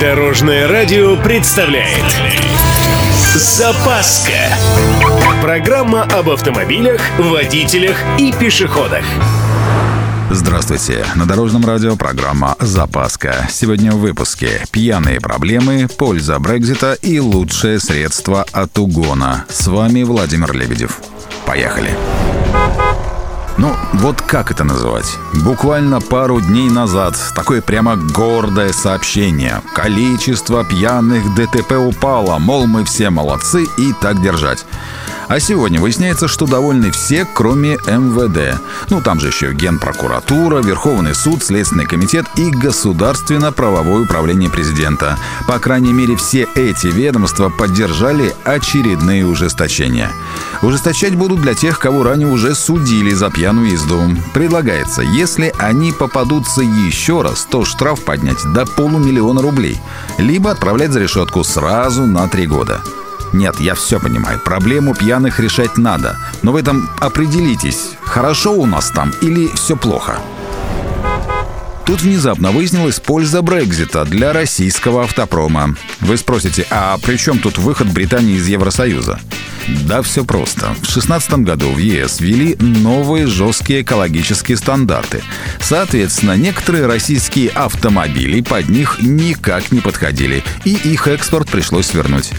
Дорожное радио представляет Запаска Программа об автомобилях, водителях и пешеходах Здравствуйте! На Дорожном радио программа «Запаска». Сегодня в выпуске «Пьяные проблемы», «Польза Брекзита» и «Лучшее средство от угона». С вами Владимир Лебедев. Поехали! Ну, вот как это называть? Буквально пару дней назад такое прямо гордое сообщение. Количество пьяных ДТП упало, мол, мы все молодцы и так держать. А сегодня выясняется, что довольны все, кроме МВД. Ну, там же еще Генпрокуратура, Верховный суд, Следственный комитет и Государственно-правовое управление президента. По крайней мере, все эти ведомства поддержали очередные ужесточения. Ужесточать будут для тех, кого ранее уже судили за пьяную езду. Предлагается, если они попадутся еще раз, то штраф поднять до полумиллиона рублей. Либо отправлять за решетку сразу на три года. Нет, я все понимаю. Проблему пьяных решать надо. Но в этом определитесь, хорошо у нас там или все плохо. Тут внезапно выяснилась польза Брекзита для российского автопрома. Вы спросите, а при чем тут выход Британии из Евросоюза? Да все просто. В 2016 году в ЕС ввели новые жесткие экологические стандарты. Соответственно, некоторые российские автомобили под них никак не подходили, и их экспорт пришлось свернуть.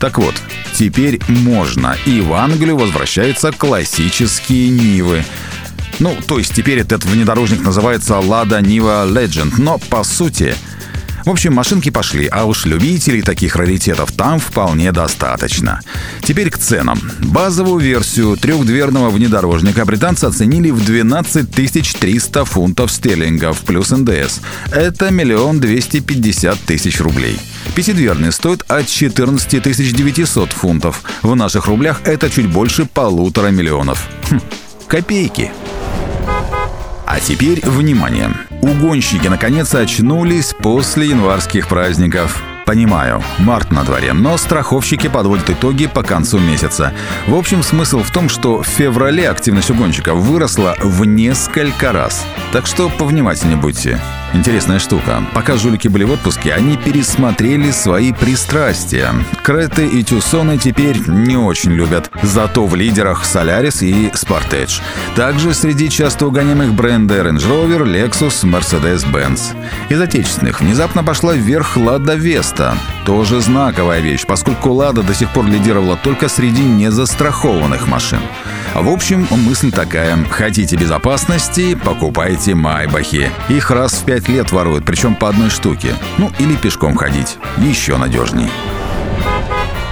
Так вот, теперь можно, и в Англию возвращаются классические Нивы. Ну, то есть теперь этот внедорожник называется Lada Niva Legend, но по сути... В общем, машинки пошли, а уж любителей таких раритетов там вполне достаточно. Теперь к ценам. Базовую версию трехдверного внедорожника британцы оценили в 12 300 фунтов стерлингов плюс НДС. Это миллион двести пятьдесят тысяч рублей. Пятидверный стоит от 14 900 фунтов. В наших рублях это чуть больше полутора миллионов. Хм, копейки. А теперь внимание. Угонщики наконец очнулись после январских праздников. Понимаю, март на дворе, но страховщики подводят итоги по концу месяца. В общем, смысл в том, что в феврале активность угонщиков выросла в несколько раз. Так что повнимательнее будьте. Интересная штука. Пока жулики были в отпуске, они пересмотрели свои пристрастия. Креты и Тюсоны теперь не очень любят. Зато в лидерах Солярис и Sportage. Также среди часто угоняемых бренды Range Rover, Lexus, Mercedes-Benz. Из отечественных внезапно пошла вверх Lada Vesta. Тоже знаковая вещь, поскольку Lada до сих пор лидировала только среди незастрахованных машин. В общем, мысль такая. Хотите безопасности, покупайте Майбахи. Их раз в пять лет воруют, причем по одной штуке. Ну, или пешком ходить. Еще надежней.